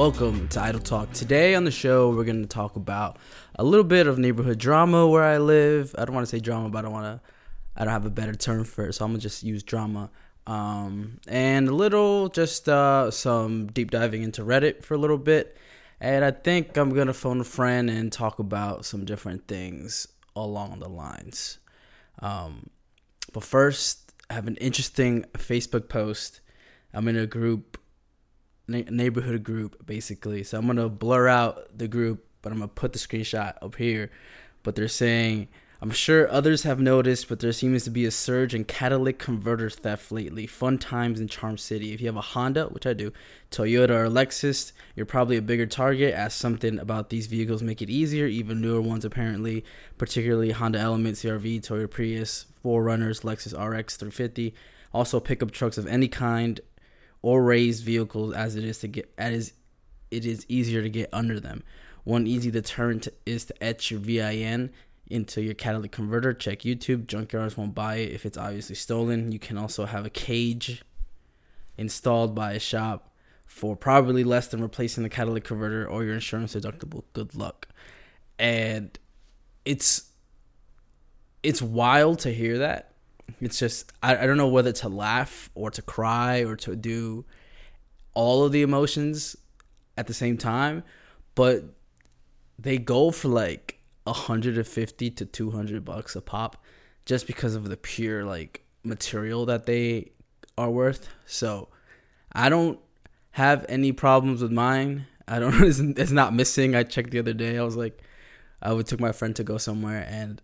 welcome to Idle Talk. Today on the show, we're going to talk about a little bit of neighborhood drama where I live. I don't want to say drama, but I want to. I don't have a better term for it, so I'm gonna just use drama. Um, and a little, just uh, some deep diving into Reddit for a little bit. And I think I'm gonna phone a friend and talk about some different things along the lines. Um, but first, I have an interesting Facebook post. I'm in a group, neighborhood group, basically. So I'm gonna blur out the group, but I'm gonna put the screenshot up here. But they're saying I'm sure others have noticed, but there seems to be a surge in catalytic converter theft lately. Fun times in Charm City. If you have a Honda, which I do, Toyota or Lexus, you're probably a bigger target as something about these vehicles make it easier, even newer ones apparently, particularly Honda Element, CRV, Toyota Prius, 4Runners, Lexus RX 350. Also pickup trucks of any kind or raised vehicles as it is to get as it is easier to get under them. One easy deterrent is to etch your VIN into your catalytic converter. Check YouTube. Junkyards won't buy it if it's obviously stolen. You can also have a cage installed by a shop for probably less than replacing the catalytic converter or your insurance deductible. Good luck. And it's it's wild to hear that. It's just I, I don't know whether to laugh or to cry or to do all of the emotions at the same time, but they go for like 150 to 200 bucks a pop just because of the pure like material that they are worth. So I don't have any problems with mine. I don't it's, it's not missing. I checked the other day. I was like I would took my friend to go somewhere and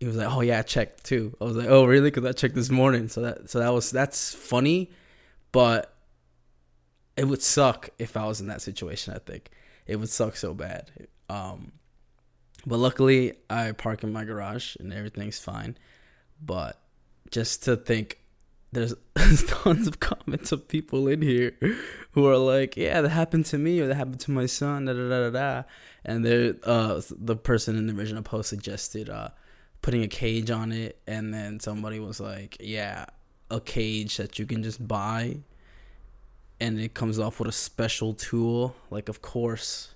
he was like, "Oh yeah, I checked too." I was like, "Oh really?" Cuz I checked this morning. So that so that was that's funny, but it would suck if I was in that situation, I think. It would suck so bad. Um but luckily, I park in my garage and everything's fine. But just to think, there's, there's tons of comments of people in here who are like, "Yeah, that happened to me, or that happened to my son." Da da da da da. And there, uh, the person in the original post suggested uh, putting a cage on it, and then somebody was like, "Yeah, a cage that you can just buy." And it comes off with a special tool. Like, of course,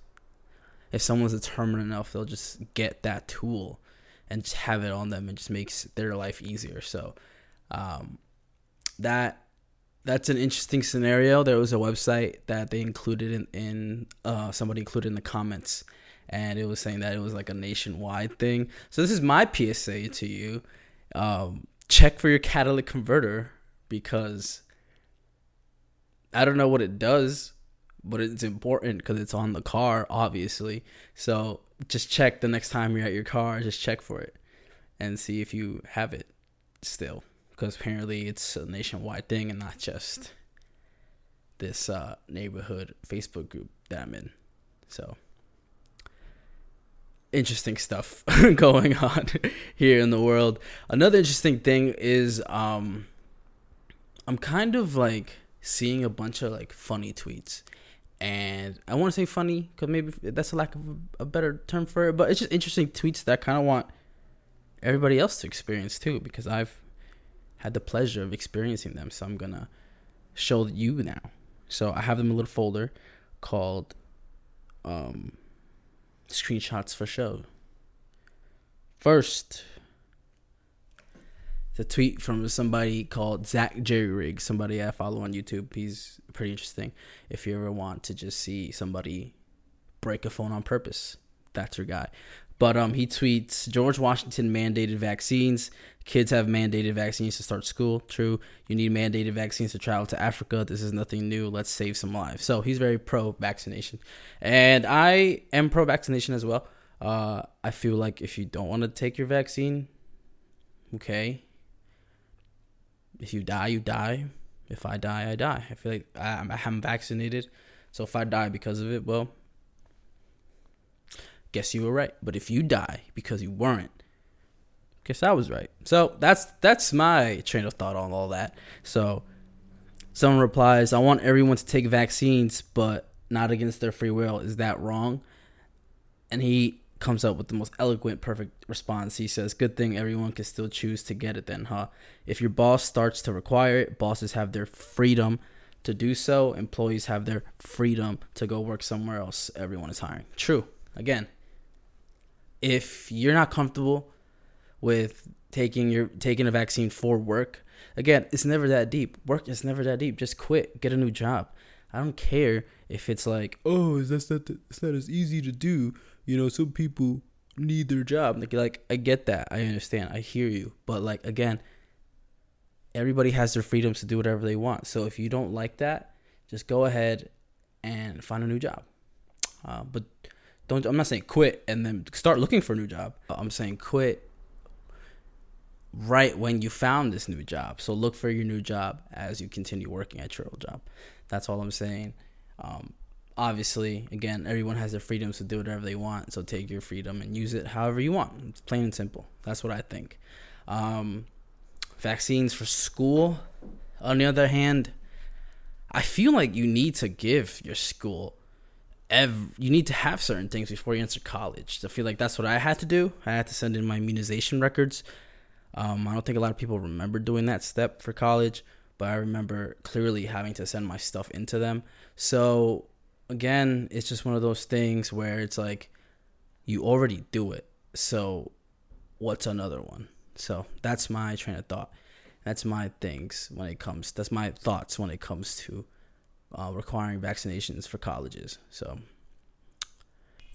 if someone's determined enough, they'll just get that tool and just have it on them and just makes their life easier. So um, that that's an interesting scenario. There was a website that they included in, in uh, somebody included in the comments, and it was saying that it was like a nationwide thing. So this is my PSA to you: um, check for your catalytic converter because I don't know what it does but it's important because it's on the car, obviously. So just check the next time you're at your car, just check for it and see if you have it still. Because apparently it's a nationwide thing and not just this uh, neighborhood Facebook group that I'm in. So interesting stuff going on here in the world. Another interesting thing is um, I'm kind of like seeing a bunch of like funny tweets and I want to say funny because maybe that's a lack of a, better term for it, but it's just interesting tweets that I kind of want everybody else to experience too because I've had the pleasure of experiencing them. So I'm gonna show you now. So I have them in a little folder called um, screenshots for show. First, the tweet from somebody called Zack JerryRig, somebody I follow on YouTube. He's pretty interesting. If you ever want to just see somebody break a phone on purpose, that's your guy. But um, he tweets George Washington mandated vaccines. Kids have mandated vaccines to start school. True. You need mandated vaccines to travel to Africa. This is nothing new. Let's save some lives. So he's very pro vaccination. And I am pro vaccination as well. Uh, I feel like if you don't want to take your vaccine, okay, if you die, you die. If I die, I die. I feel like I, I'm vaccinated, so if I die because of it, well, guess you were right. But if you die because you weren't, guess I was right. So that's that's my train of thought on all that. So someone replies, "I want everyone to take vaccines, but not against their free will. Is that wrong?" And he comes up with the most eloquent, perfect response. He says, Good thing everyone can still choose to get it then, huh? If your boss starts to require it, bosses have their freedom to do so, employees have their freedom to go work somewhere else everyone is hiring. True. Again, if you're not comfortable with taking your taking a vaccine for work, again, it's never that deep. Work is never that deep. Just quit, get a new job. I don't care if it's like, oh, is that's not it's not as easy to do. You know, some people need their job. Like, like I get that, I understand, I hear you, but like again, everybody has their freedoms to do whatever they want. So if you don't like that, just go ahead and find a new job. Uh, but don't. I'm not saying quit and then start looking for a new job. I'm saying quit right when you found this new job. So look for your new job as you continue working at your old job. That's all I'm saying. Um, obviously, again, everyone has their freedoms to do whatever they want. So take your freedom and use it however you want. It's plain and simple. That's what I think. Um, vaccines for school, on the other hand, I feel like you need to give your school You need to have certain things before you enter college. I feel like that's what I had to do. I had to send in my immunization records. Um, I don't think a lot of people remember doing that step for college, but I remember clearly having to send my stuff into them. So again, it's just one of those things where it's like you already do it. So what's another one? So that's my train of thought. That's my things when it comes. That's my thoughts when it comes to uh, requiring vaccinations for colleges. So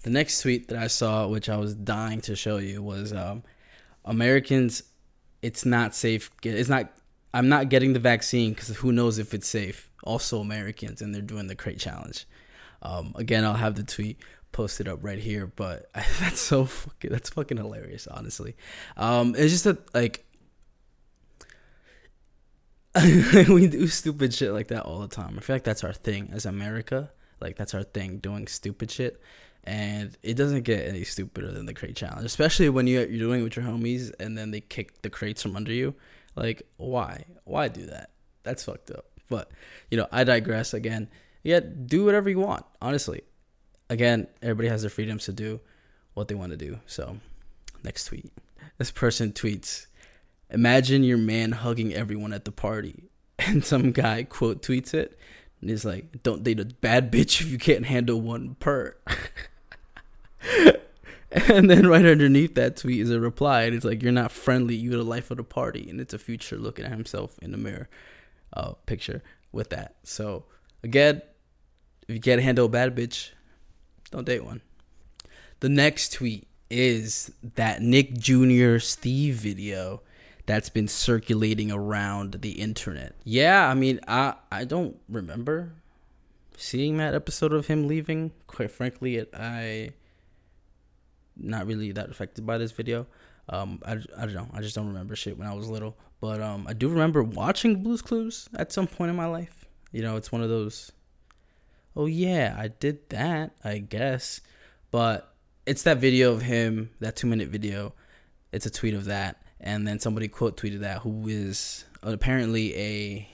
the next tweet that I saw, which I was dying to show you, was um, Americans. It's not safe. It's not. I'm not getting the vaccine because who knows if it's safe. Also, Americans, and they're doing the crate challenge. Um, again, I'll have the tweet posted up right here, but that's so fucking that's fucking hilarious. Honestly, um, it's just that like we do stupid shit like that all the time. I feel like that's our thing as America. Like that's our thing, doing stupid shit. And it doesn't get any stupider than the crate challenge, especially when you, you're doing it with your homies and then they kick the crates from under you. Like, why? Why do that? That's fucked up. But, you know, I digress again. Yeah, do whatever you want, honestly. Again, everybody has their freedoms to do what they want to do. So, next tweet. This person tweets, imagine your man hugging everyone at the party and some guy quote tweets it and he's like don't date a bad bitch if you can't handle one per. And then right underneath that tweet is a reply and it's like you're not friendly you're the life of the party and it's a future looking at himself in the mirror uh, picture with that. So again if you can't handle a bad bitch don't date one. The next tweet is that nick jr steve video that's been circulating around the internet. Yeah, I mean, I I don't remember seeing that episode of him leaving. Quite frankly, it, I not really that affected by this video. Um, I, I don't know. I just don't remember shit when I was little. But um, I do remember watching Blue's Clues at some point in my life. You know, it's one of those. Oh yeah, I did that. I guess, but it's that video of him, that two minute video. It's a tweet of that, and then somebody quote tweeted that who is apparently a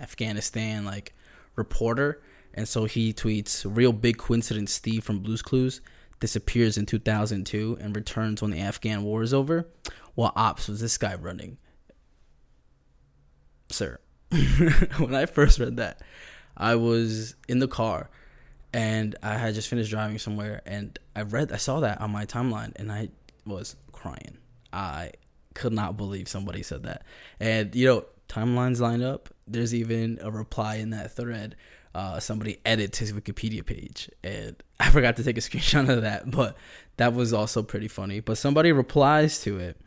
Afghanistan like reporter, and so he tweets, "Real big coincidence. Steve from Blue's Clues disappears in 2002 and returns when the Afghan war is over. What ops was this guy running?" Sir, when I first read that, I was in the car and I had just finished driving somewhere and I read I saw that on my timeline and I was crying. I could not believe somebody said that. And you know, timelines line up. There's even a reply in that thread. Uh, somebody edits his Wikipedia page, and I forgot to take a screenshot of that, but that was also pretty funny. But somebody replies to it,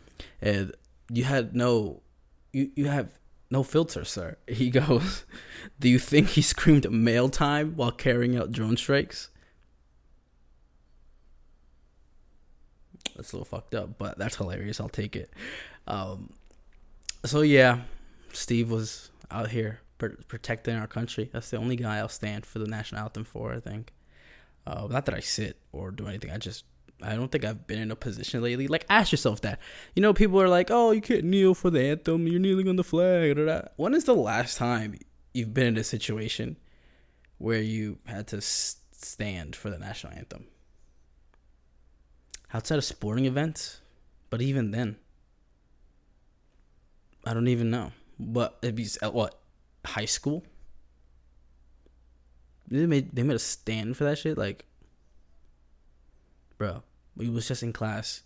and you had no, you you have no filter, sir. He goes, "Do you think he screamed mail time while carrying out drone strikes?" That's a little fucked up, but that's hilarious. I'll take it. Um, so yeah, Steve was out here pr- protecting our country. That's the only guy I'll stand for the national anthem for. I think. Uh, not that I sit or do anything. I just I don't think I've been in a position lately. Like, ask yourself that. You know, people are like, "Oh, you can't kneel for the anthem. You're kneeling on the flag." When is the last time you've been in a situation where you had to stand for the national anthem? Outside of sporting events, but even then, I don't even know. But it'd be at what high school. they made they made a stand for that shit. Like, bro, we was just in class,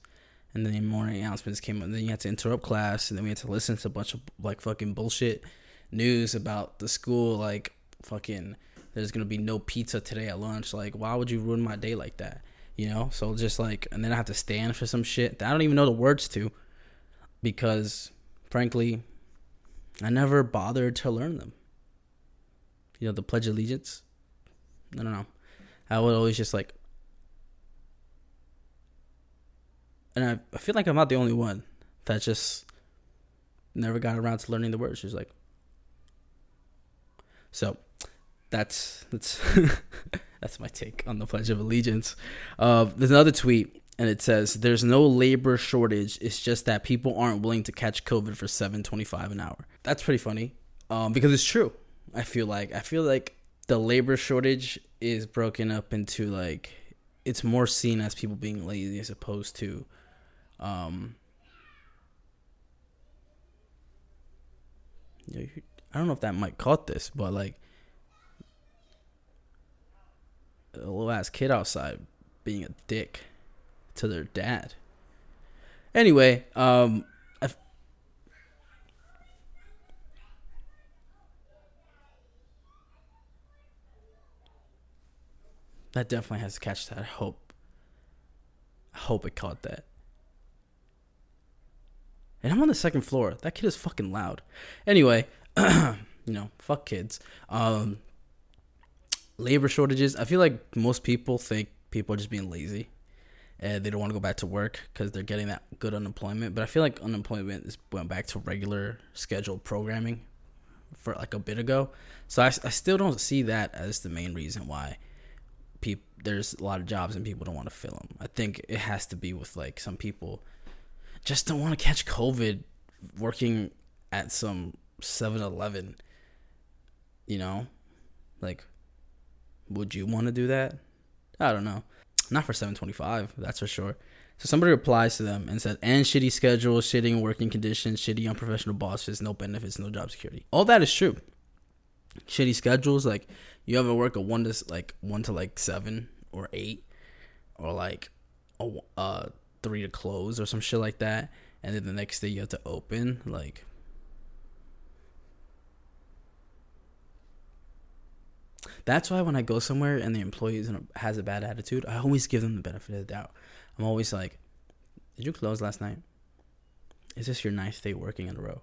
and then the morning announcements came. And then you had to interrupt class, and then we had to listen to a bunch of like fucking bullshit news about the school. Like, fucking, there's gonna be no pizza today at lunch. Like, why would you ruin my day like that? You know? So just like, and then I have to stand for some shit that I don't even know the words to, because frankly, I never bothered to learn them. You know, the Pledge of Allegiance. I don't know. I would always just like, and I, I feel like I'm not the only one that just never got around to learning the words. She's like, so that's that's that's my take on the Pledge of Allegiance. Uh, there's another tweet, and it says, "There's no labor shortage. It's just that people aren't willing to catch COVID for 7.25 an hour." That's pretty funny, um, because it's true. I feel like I feel like the labor shortage is broken up into like it's more seen as people being lazy as opposed to um I don't know if that might caught this, but like a little ass kid outside being a dick to their dad. Anyway, um That definitely has to catch that. I hope. I hope it caught that. And I'm on the second floor. That kid is fucking loud. Anyway, you know, fuck kids. Um, labor shortages. I feel like most people think people are just being lazy and they don't want to go back to work because they're getting that good unemployment. But I feel like unemployment is went back to regular scheduled programming for like a bit ago. So I, I still don't see that as the main reason why people there's a lot of jobs and people don't want to fill them. I think it has to be with like some people just don't want to catch COVID working at some 7-Eleven. You know, like, would you want to do that? I don't know. Not for 725, that's for sure. So somebody replies to them and said, and shitty schedule, shitty working conditions, shitty unprofessional bosses, no benefits, no job security. All that is true. Shitty schedules, like you ever work a one to like one to like seven or eight, or like a uh three to close or some shit like that, and then the next day you have to open like. That's why when I go somewhere and the employee has a bad attitude, I always give them the benefit of the doubt. I'm always like, "Did you close last night? Is this your ninth day working in a row?"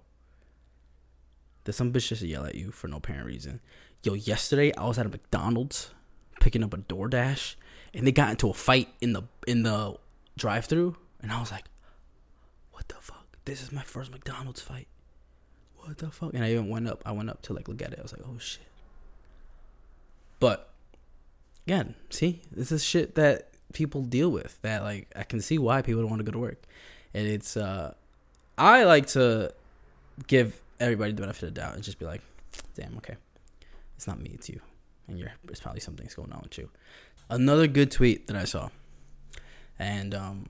Did some bitch just yell at you for no apparent reason? Yo, yesterday I was at a McDonald's picking up a DoorDash, and they got into a fight in the in the drive-through, and I was like, "What the fuck? This is my first McDonald's fight. What the fuck?" And I even went up. I went up to like look at it. I was like, "Oh shit." But again, see, this is shit that people deal with. That like I can see why people don't want to go to work, and it's uh, I like to give everybody the benefit of the doubt and just be like, "Damn, okay." It's not me, it's you. And you're it's probably something's going on with you. Another good tweet that I saw. And um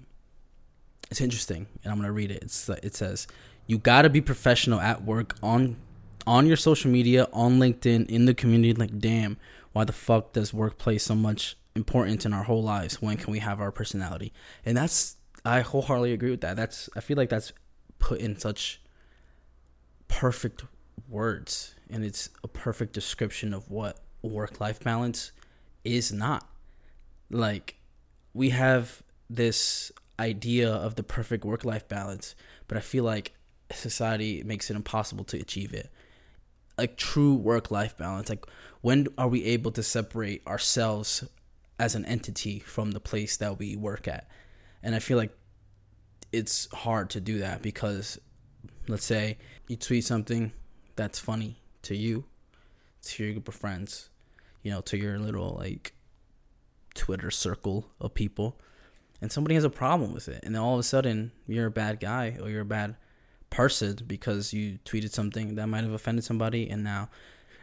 it's interesting and I'm to read it. It's it says, "You got to be professional at work on on your social media, on LinkedIn, in the community like damn, why the fuck does work play so much importance in our whole lives? When can we have our personality?" And that's I wholeheartedly agree with that. That's I feel like that's put in such perfect words and it's a perfect description of what work life balance is not. Like, we have this idea of the perfect work life balance, but I feel like society makes it impossible to achieve it. Like, true work life balance, like, when are we able to separate ourselves as an entity from the place that we work at? And I feel like it's hard to do that because, let's say, you tweet something that's funny to you, to your group of friends, you know, to your little like Twitter circle of people, and somebody has a problem with it, and then all of a sudden you're a bad guy or you're a bad person because you tweeted something that might have offended somebody, and now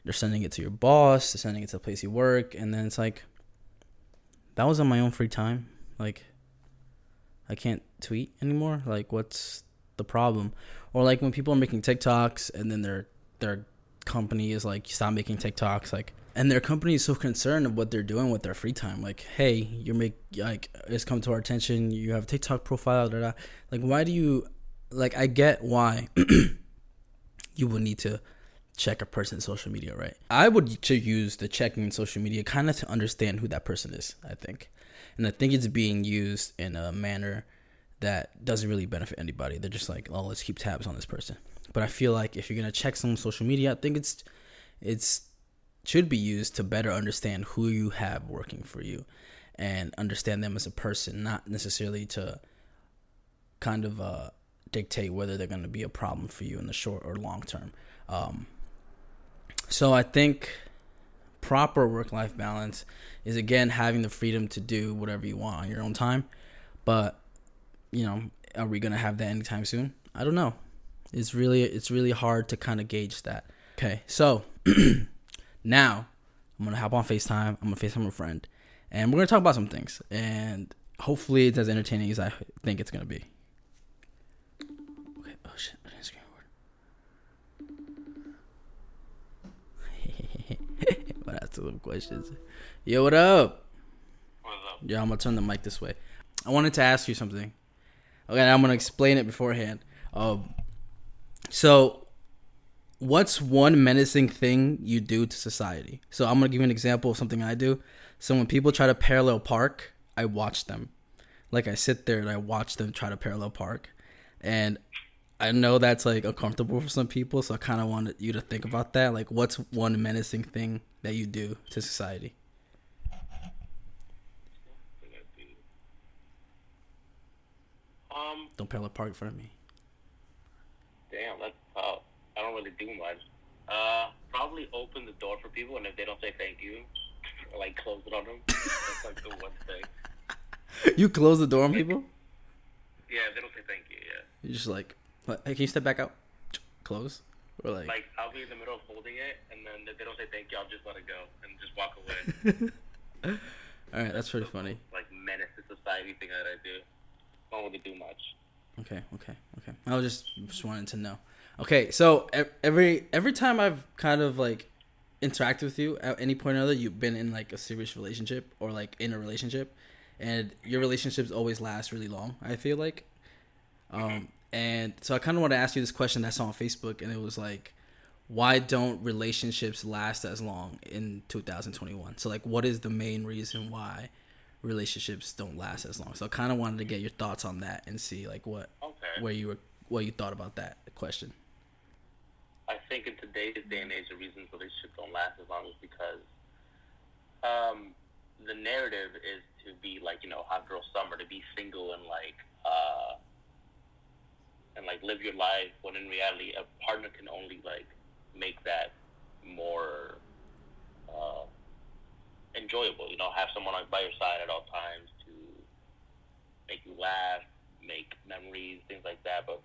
they're sending it to your boss, they're sending it to the place you work, and then it's like, that was on my own free time, like. I can't tweet anymore. Like, what's the problem? Or like when people are making TikToks and then they're they're company is like stop making TikToks. Like and their company is so concerned of what they're doing with their free time. Like, hey, you're make like it's come to our attention. You have a TikTok profile. Da, da. Like, why do you? Like, I get why you would need to check a person's social media, right? I would to use the checking in social media kind of to understand who that person is. I think, and I think it's being used in a manner that doesn't really benefit anybody. They're just like, oh, let's keep tabs on this person. But I feel like if you're gonna check someone's social media, I think it's it's should be used to better understand who you have working for you and understand them as a person, not necessarily to kind of uh, dictate whether they're going to be a problem for you in the short or long term. Um, so I think proper work life balance is again having the freedom to do whatever you want on your own time. But you know, are we to have that anytime soon? I don't know. It's really it's really hard to kind of gauge that. Okay, so Now, I'm gonna hop on FaceTime. I'm gonna FaceTime a friend, and we're gonna talk about some things. And hopefully, it's as entertaining as I think it's gonna be. But that's little questions. Yo, what up? What's up? Yeah, I'm gonna turn the mic this way. I wanted to ask you something. Okay, I'm gonna explain it beforehand. Um, so what's one menacing thing you do to society? So I'm gonna give you an example of something I do. So when people try to parallel park, I watch them. Like I sit there and I watch them try to parallel park, and I know that's like uncomfortable for some people. So I kind of wanted you to think about that. Like, what's one menacing thing that you do to society? Um, Don't parallel park in front of me. damn, that's tough. I don't really do much. Uh, probably open the door for people, and if they don't say thank you, like close it on them. That's like the one thing. You close the door on people. Yeah, they don't say thank you. Yeah, You're just like, hey, can you step back out? Close. Or like, like I'll be in the middle of holding it, and then if they don't say thank you, I'll just let it go and just walk away. all right, that's pretty funny. like menace to society thing that I do. Don't really do much. Okay, okay, okay. I was just just wanted to know. Okay, so every every time I've kind of like interacted with you at any point or other, you've been in like a serious relationship or like in a relationship, and your relationships always last really long. I feel like, um, and so I kind of want to ask you this question that's on Facebook, and it was like, why don't relationships last as long in 2021? So like, what is the main reason why? relationships don't last as long so i kind of wanted to get your thoughts on that and see like what Okay. where you were what you thought about that question. I think in today's day and age, the reasons relationships don't last as long is because um, the narrative is to be like you know hot girl summer, to be single and like uh, and like live your life. When in reality, a partner can only like make that more uh, enjoyable. You know, have someone by your side at all times to make you laugh, make memories, things like that. But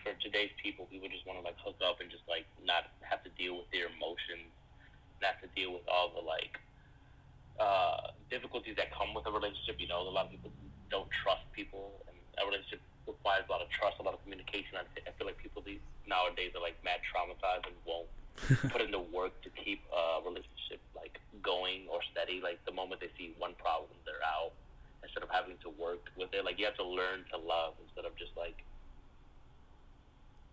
for today's people, people just want to like hook up and just like not have to deal with their emotions, not to deal with all the like uh, difficulties that come with a relationship. You know, a lot of people don't trust people, and a relationship requires a lot of trust, a lot of communication. I, I feel like people these nowadays are like mad traumatized and won't put in the work to keep a relationship like going or steady. Like the moment they see one problem, they're out. Instead of having to work with it, like you have to learn to love instead of just like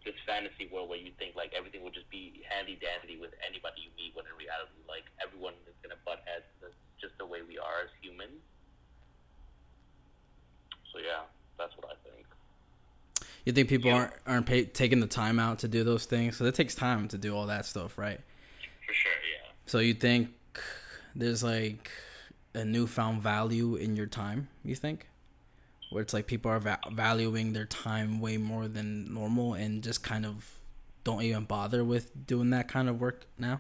this fantasy world where you think like everything will just be handy dandy with anybody you meet. When in reality, like everyone is gonna butt heads. That's just the way we are as humans. So yeah, that's what I think. You think people Yeah. aren't aren't pay, taking the time out to do those things? So it takes time to do all that stuff, right? For sure, yeah. So you think there's like a newfound value in your time? You think, where it's like people are va- valuing their time way more than normal and just kind of don't even bother with doing that kind of work now?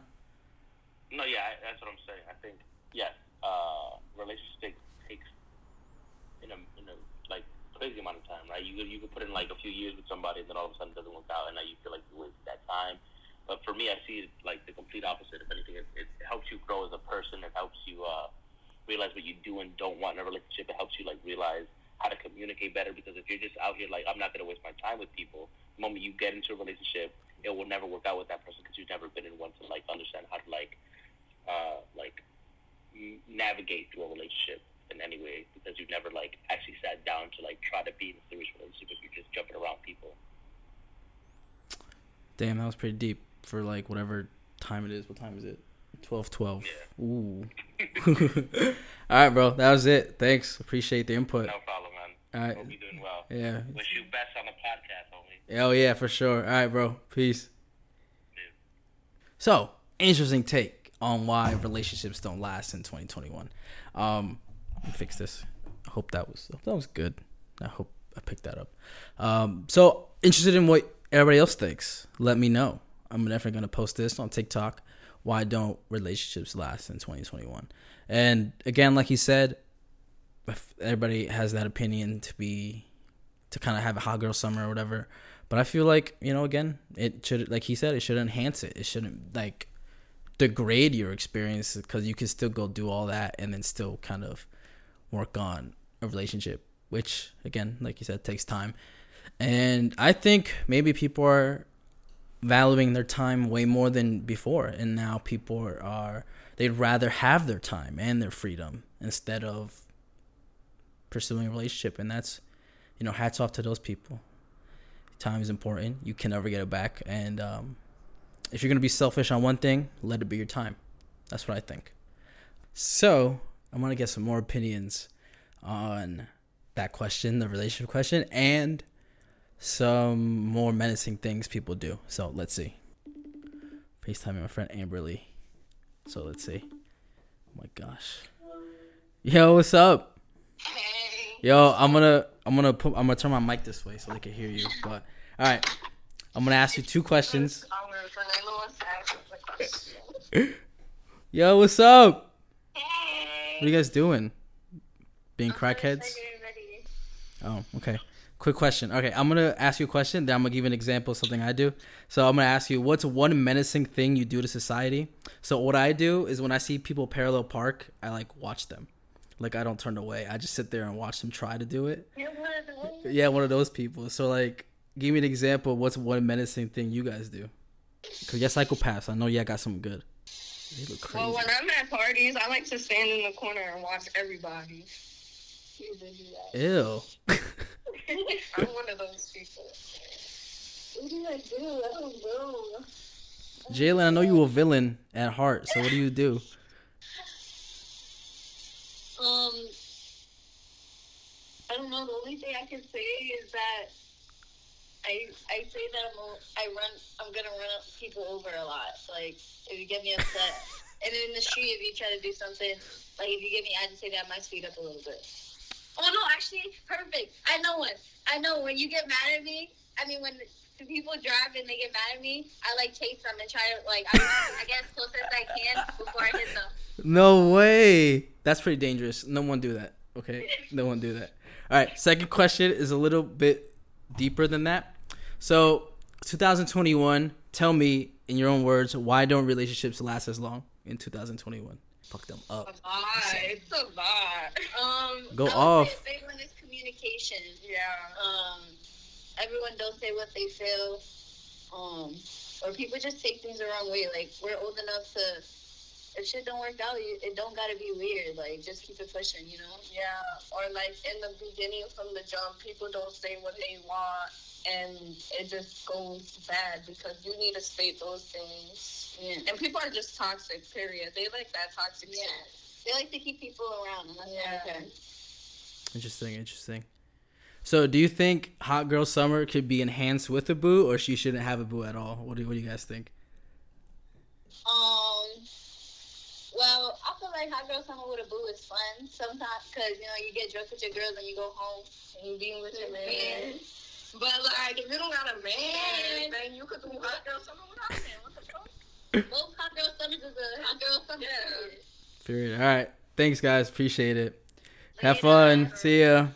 No, yeah, I- that's what I'm saying. I think yes, uh, relationship takes in a in a like crazy amount of time, right? You you could put in like a few years with somebody, and then all of a sudden it doesn't work out, and now you feel like you wasted that time. But for me, I see it like the complete opposite. If anything, it, it helps you grow as a person. It helps you uh, realize what you do and don't want in a relationship. It helps you like realize how to communicate better. Because if you're just out here like I'm not gonna waste my time with people, the moment you get into a relationship, it will never work out with that person because you've never been in one to like understand how to like uh, navigate through a relationship in any way because you've never like actually sat down to like try to be in a serious relationship if you're just jumping around people. Damn, that was pretty deep for like whatever time it is. What time is it? Twelve twelve. Yeah. Ooh. All right, bro. That was it. Thanks. Appreciate the input. No problem, man. All right. Hope you're doing well. Yeah. Wish you best on the podcast, homie. Oh yeah, for sure. All right, bro. Peace. So, interesting take on why relationships don't last in 2021. Um, fix this. I hope that was that was good. I hope I picked that up. Um, so interested in what everybody else thinks. Let me know. I'm definitely gonna post this on TikTok. Why don't relationships last in 2021? And again, like he said, everybody has that opinion to be to kind of have a hot girl summer or whatever. But I feel like you know, again, it should, like he said, it should enhance it. It shouldn't like degrade your experience because you can still go do all that and then still kind of work on a relationship, which again, like you said, takes time. And I think maybe people are valuing their time way more than before, and now people are they'd rather have their time and their freedom instead of pursuing a relationship, and that's you know, hats off to those people. Time is important. You can never get it back. And um, if you're going to be selfish on one thing, let it be your time. That's what I think. So, I want to get some more opinions on that question, the relationship question, and some more menacing things people do. So, let's see. FaceTiming my friend Amberly. So, let's see. Oh my gosh. Yo, what's up? Hey. Yo, I'm gonna I'm gonna put I'm gonna turn my mic this way so they can hear you. But all right, I'm gonna ask you two questions. I'm gonna Fernando wants to ask us a question. Yo, what's up? What are you guys doing? Being I'm crackheads? Oh, okay. Quick question. Okay, I'm gonna ask you a question. Then I'm gonna give you an example of something I do. So I'm gonna ask you, what's one menacing thing you do to society? So what I do is when I see people parallel park, I like watch them. Like I don't turn away. I just sit there and watch them try to do it. You're one of those? Yeah, one of those people. So like, give me an example. Of what's one menacing thing you guys do? Cause you're psychopaths. I know y'all got something good. They look crazy. Well, when I'm at parties, I like to stand in the corner and watch everybody. Ew. I'm one of those people. What do I do? I don't know. Jalen, I know you a villain at heart. So what do you do? Um, I don't know. The only thing I can say is that I I say that I'm a, I run I'm gonna run up people over a lot. Like if you get me upset, and then in the street if you try to do something, like if you get me agitated, I might speed up a little bit. Oh no, actually, perfect. I know one. I know when you get mad at me. I mean when. The people drive and they get mad at me. I like chase them and try to like I, I get as close as I can before I hit them. No way. That's pretty dangerous. No one do that. Okay, no one do that. All right. Second question is a little bit deeper than that. So, 2021. Tell me in your own words why don't relationships last as long in 2021? Fuck them up. a lot. It's a lot. Um, Go I off. Say big one is communication. Yeah. Um, everyone don't say what they feel. Um, or people just take things the wrong way. Like we're old enough to. If shit don't work out, you, it don't gotta be weird. Like just keep it pushing, you know. Yeah. Or like in the beginning from the jump, people don't say what they want, and it just goes bad because you need to state those things. Yeah. And people are just toxic. Period. They like that toxic. Yeah. They like to keep people around, and that's Yeah. okay. Interesting. Interesting. So, do you think Hot Girl Summer could be enhanced with a boo, or she shouldn't have a boo at all? What do What do you guys think? Um. Well, I feel like hot girl summer with a boo is fun sometimes because you know you get drunk with your girls and you go home and you being with your man. Mm-hmm. But like, if you don't got a man, then you could do hot girl summer without a man. What the fuck? Both hot girl summers is a hot girl summer. Yeah. Period. All right. Thanks, guys. Appreciate it. Have Later. fun. See ya.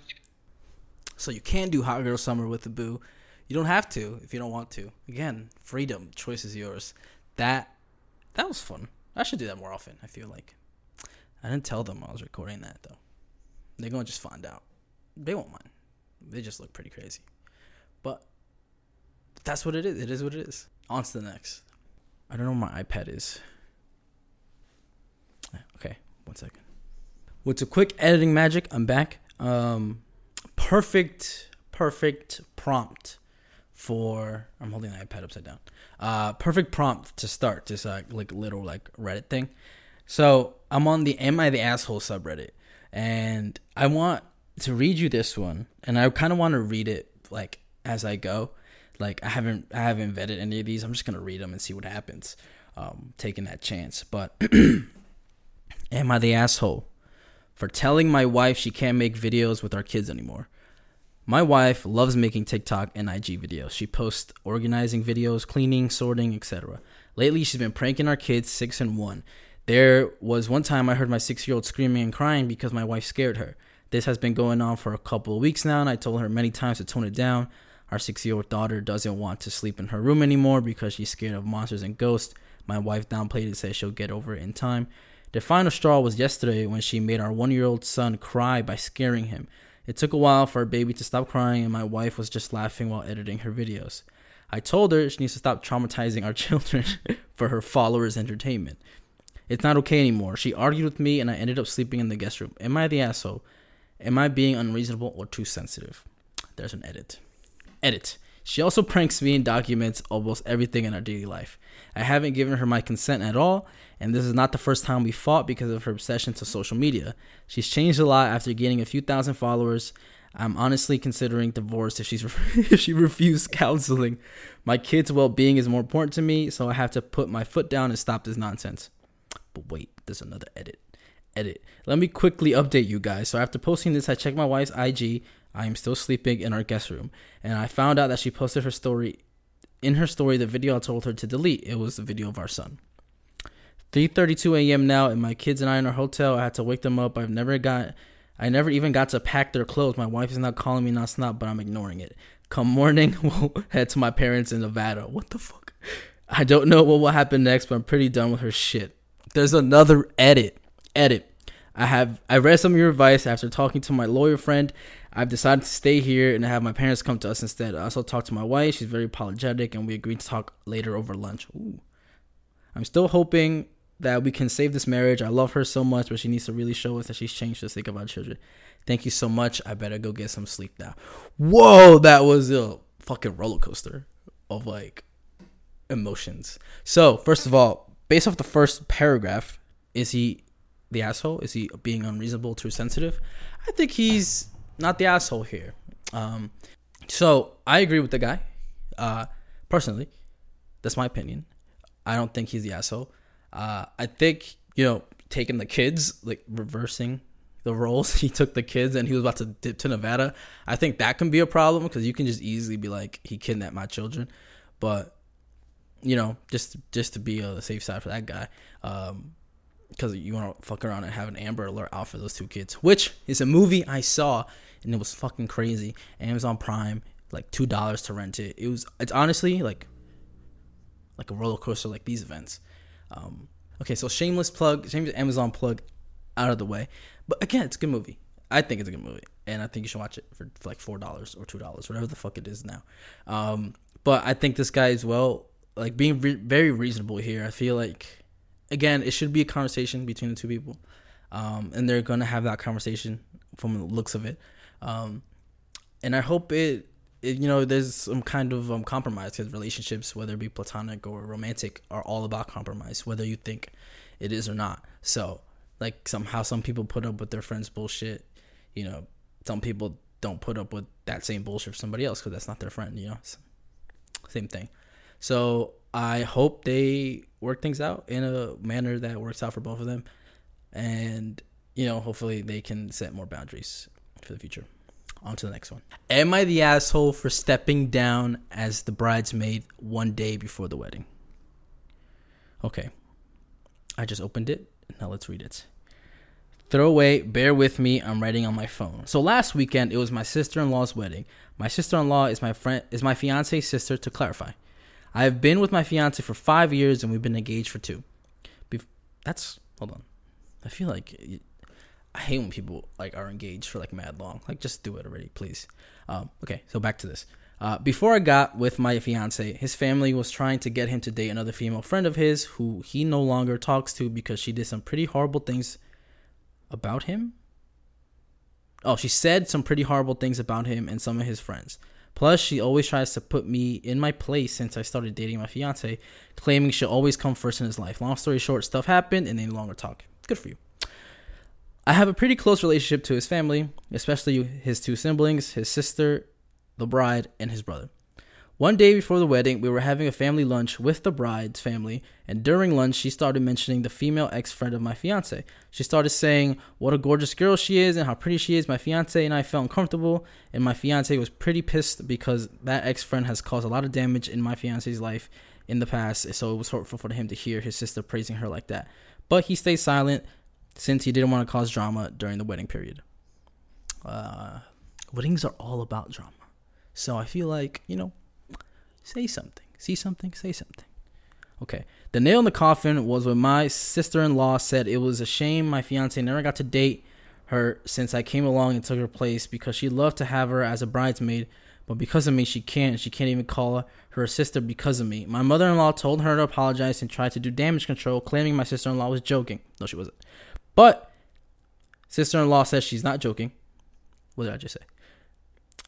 So you can do hot girl summer with the boo. You don't have to if you don't want to. Again, freedom. Choice is yours. That that was fun. I should do that more often. I feel like I didn't tell them I was recording that though. They're gonna just find out. They won't mind. They just look pretty crazy. But that's what it is. It is what it is. On to the next. I don't know where my iPad is. Okay, one second. with a quick editing magic, I'm back. Um, perfect, perfect prompt for. I'm holding the iPad upside down. Uh, perfect prompt to start this uh, like little like Reddit thing. So I'm on the Am I the Asshole subreddit, and I want to read you this one, and I kind of want to read it like as I go. Like I haven't I haven't vetted any of these. I'm just gonna read them and see what happens. Um, taking that chance, but am I the asshole for telling my wife she can't make videos with our kids anymore? My wife loves making TikTok and IG videos. She posts organizing videos, cleaning, sorting, etc. Lately, she's been pranking our kids, six and one. There was one time I heard my six year old screaming and crying because my wife scared her. This has been going on for a couple of weeks now, and I told her many times to tone it down. Our six year old daughter doesn't want to sleep in her room anymore because she's scared of monsters and ghosts. My wife downplayed it and said she'll get over it in time. The final straw was yesterday when she made our one year old son cry by scaring him. It took a while for our baby to stop crying, and my wife was just laughing while editing her videos. I told her she needs to stop traumatizing our children for her followers' entertainment. It's not okay anymore. She argued with me, and I ended up sleeping in the guest room. Am I the asshole? Am I being unreasonable or too sensitive? There's an edit. Edit. She also pranks me and documents almost everything in our daily life. I haven't given her my consent at all, and this is not the first time we fought because of her obsession to social media. She's changed a lot after gaining a few thousand followers. I'm honestly considering divorce if she's if she refused counseling. My kids' well-being is more important to me, so I have to put my foot down and stop this nonsense. But wait, there's another edit. Edit. Let me quickly update you guys. So after posting this, I checked my wife's IG. I am still sleeping in our guest room, and I found out that she posted her story. In her story, the video I told her to delete. It was the video of our son. 3:32 a.m. now, and my kids and I in our hotel. I had to wake them up. I've never got, I never even got to pack their clothes. My wife is not calling me not snap, but I'm ignoring it. Come morning, we'll head to my parents in Nevada. What the fuck? I don't know what will happen next, but I'm pretty done with her shit. There's another edit. Edit. I have I read some of your advice after talking to my lawyer friend. I've decided to stay here and have my parents come to us instead. I also talked to my wife. She's very apologetic, and we agreed to talk later over lunch. Ooh. I'm still hoping that we can save this marriage. I love her so much, but she needs to really show us that she's changed sake of our children. Thank you so much. I better go get some sleep now. Whoa, that was a fucking roller coaster of like emotions. So, first of all, based off the first paragraph, is he the asshole? Is he being unreasonable, too sensitive? I think he's not the asshole here. Um, so I agree with the guy. Uh, personally, that's my opinion. I don't think he's the asshole. Uh, I think you know taking the kids, like reversing the roles. He took the kids and he was about to dip to Nevada. I think that can be a problem because you can just easily be like, he kidnapped my children. But you know, just just to be on the safe side for that guy, because you want to fuck around and have an Amber Alert out for those two kids, which is a movie I saw and it was fucking crazy. Amazon Prime, like two dollars to rent it. It was it's honestly like like a roller coaster like these events. Um, okay, so shameless plug, shameless Amazon plug out of the way. But again, it's a good movie. I think it's a good movie, and I think you should watch it for, for like four dollars or two dollars, whatever the fuck it is now. Um, but I think this guy is well, like being re- very reasonable here. I feel like, again, it should be a conversation between the two people, um, and they're gonna have that conversation from the looks of it. Um, and I hope it, it, you know, there's some kind of um, compromise because relationships, whether it be platonic or romantic, are all about compromise, whether you think it is or not. So, like somehow some people put up with their friends' bullshit, you know, some people don't put up with that same bullshit for somebody else because that's not their friend, you know. Same thing. So I hope they work things out in a manner that works out for both of them, and you know, hopefully they can set more boundaries for the future. On to the next one. Am I the asshole for stepping down as the bridesmaid one day before the wedding? Okay. I just opened it. Now let's read it. Throw away, bear with me, I'm writing on my phone. So last weekend it was my sister-in-law's wedding. My sister-in-law is my friend is my fiance's sister to clarify. I have been with my fiance for 5 years and we've been engaged for 2. Bef- that's hold on. I feel like I hate when people like are engaged for like mad long. Like just do it already, please. Um, okay, so back to this. Uh, before I got with my fiance, his family was trying to get him to date another female friend of his who he no longer talks to because she did some pretty horrible things about him. Oh, she said some pretty horrible things about him and some of his friends. Plus, she always tries to put me in my place since I started dating my fiance, claiming she'll always come first in his life. Long story short, stuff happened and they no longer talk. Good for you. I have a pretty close relationship to his family, especially his two siblings, his sister, the bride, and his brother. One day before the wedding, we were having a family lunch with the bride's family, and during lunch, she started mentioning the female ex friend of my fiance. She started saying what a gorgeous girl she is and how pretty she is. My fiance and I felt uncomfortable, and my fiance was pretty pissed because that ex friend has caused a lot of damage in my fiance's life in the past, so it was hurtful for him to hear his sister praising her like that. But he stayed silent since he didn't want to cause drama during the wedding period. Uh, weddings are all about drama. So I feel like, you know, Say something. See something? Say something. Okay. The nail in the coffin was when my sister in law said it was a shame my fiance never got to date her since I came along and took her place because she loved to have her as a bridesmaid, but because of me, she can't. She can't even call her her sister because of me. My mother in law told her to apologize and tried to do damage control, claiming my sister in law was joking. No, she wasn't. But sister in law says she's not joking. What did I just say?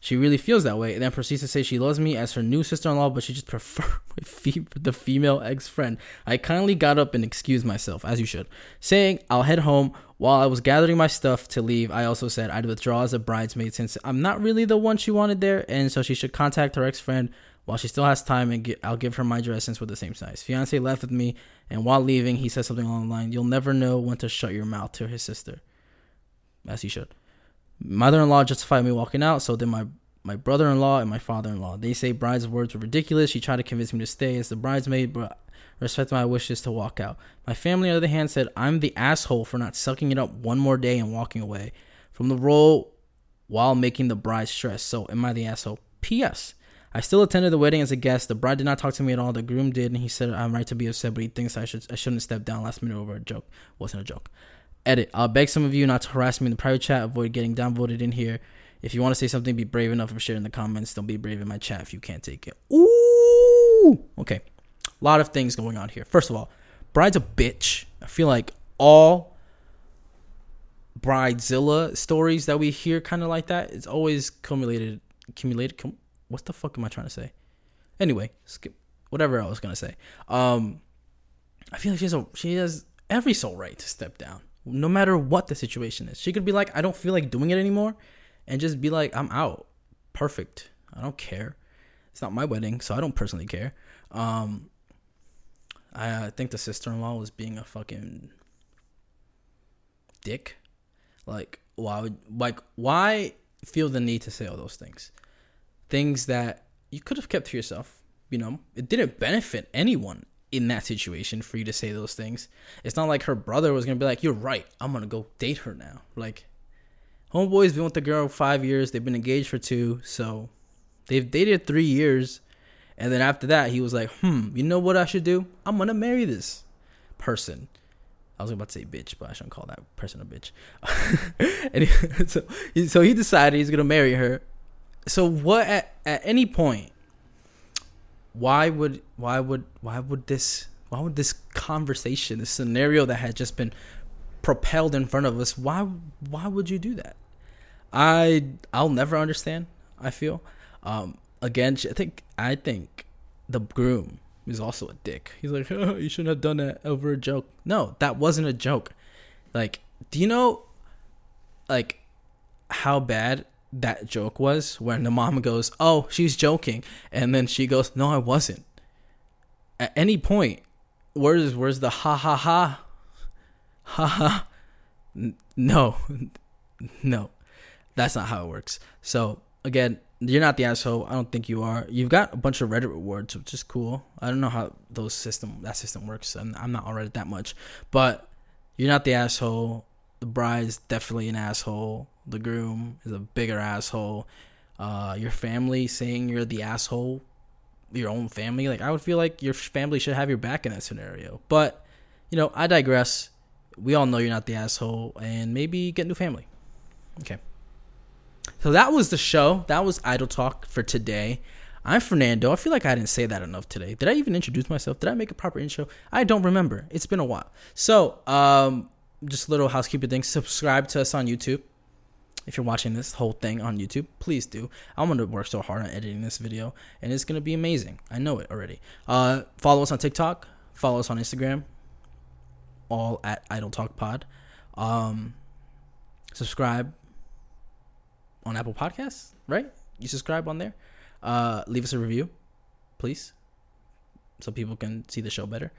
She really feels that way and then proceeds to say she loves me as her new sister in law, but she just prefers the female ex friend. I kindly got up and excused myself, as you should, saying I'll head home. While I was gathering my stuff to leave, I also said I'd withdraw as a bridesmaid since I'm not really the one she wanted there, and so she should contact her ex friend while she still has time and get, I'll give her my dress since we're the same size. Fiance left with me, and while leaving, he said something along the line, You'll never know when to shut your mouth to his sister. As he should. Mother-in-law justified me walking out, so then my my brother-in-law and my father-in-law. They say bride's words were ridiculous. She tried to convince me to stay as the bridesmaid, but respected my wishes to walk out. My family, on the other hand, said I'm the asshole for not sucking it up one more day and walking away from the role while making the bride stress. So, am I the asshole? P.S. I still attended the wedding as a guest. The bride did not talk to me at all. The groom did, and he said I'm right to be upset, but he thinks I should I shouldn't step down last minute over a joke. Wasn't a joke. Edit. I'll beg some of you not to harass me in the private chat. Avoid getting downvoted in here. If you want to say something, be brave enough of sharing in the comments. Don't be brave in my chat if you can't take it. Ooh. Okay. A lot of things going on here. First of all, Bride's a bitch. I feel like all Bridezilla stories that we hear kind of like that, it's always accumulated. Accumulated. Com- what the fuck am I trying to say? Anyway, skip whatever I was gonna say. Um, I feel like she has a she has every soul right to step down no matter what the situation is. She could be like, I don't feel like doing it anymore, and just be like, I'm out. Perfect. I don't care. It's not my wedding, so I don't personally care. Um, I uh, think the sister in law was being a fucking dick. Like, why would like why feel the need to say all those things? Things that you could have kept to yourself. You know, it didn't benefit anyone in that situation for you to say those things. It's not like her brother was gonna be like, "You're right. I'm gonna go date her now." Like, homeboy's been with the girl five years. They've been engaged for two, so they've dated three years. And then after that, he was like, "Hmm, you know what I should do? I'm gonna marry this person." I was about to say bitch, but I shouldn't call that person a bitch. and so, so he decided he's gonna marry her. So what? At, at any point, why would why would why would this why would this conversation, this scenario that had just been propelled in front of us, why why would you do that? I I'll never understand. I feel. Um, again, I think I think the groom is also a dick. He's like, oh, you shouldn't have done that over a joke. No, that wasn't a joke. Like, do you know, like, how bad that joke was when the mom goes, "Oh, she's joking," and then she goes, "No, I wasn't." At any point, where's where's the ha ha ha, ha ha? No, no, that's not how it works. So again, you're not the asshole. I don't think you are. You've got a bunch of Reddit rewards, which is cool. I don't know how those system that system works, and I'm not on Reddit that much, but you're not the asshole. The bride's definitely an asshole the groom is a bigger asshole. Uh, your family saying you're the asshole, your own family. Like I would feel like your family should have your back in that scenario. But you know, I digress. We all know you're not the asshole, and maybe get new family. Okay. So that was the show. That was Idle Talk for today. I'm Fernando. I feel like I didn't say that enough today. Did I even introduce myself? Did I make a proper intro? I don't remember. It's been a while. So, um, just a little housekeeping thing. Subscribe to us on YouTube. If you're watching this whole thing on YouTube, please do. I'm gonna work so hard on editing this video, and it's gonna be amazing. I know it already. Uh, follow us on TikTok. Follow us on Instagram. All at Idle Talk Pod. Um, subscribe on Apple Podcasts, right? You subscribe on there. Uh, leave us a review, please, so people can see the show better.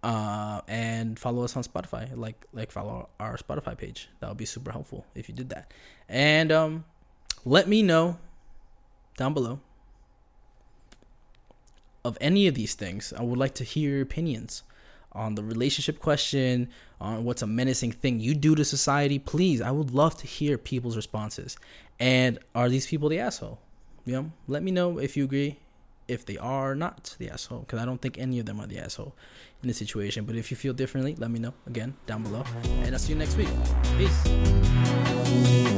Uh, and follow us on Spotify. Like like follow our Spotify page. That would be super helpful if you did that. And um, let me know down below of any of these things. I would like to hear your opinions on the relationship question, on what's a menacing thing you do to society. Please, I would love to hear people's responses. And are these people the asshole? You know, let me know if you agree, if they are not the asshole, because I don't think any of them are the asshole in the situation. But if you feel differently, let me know again down below. And I'll see you next week. Peace.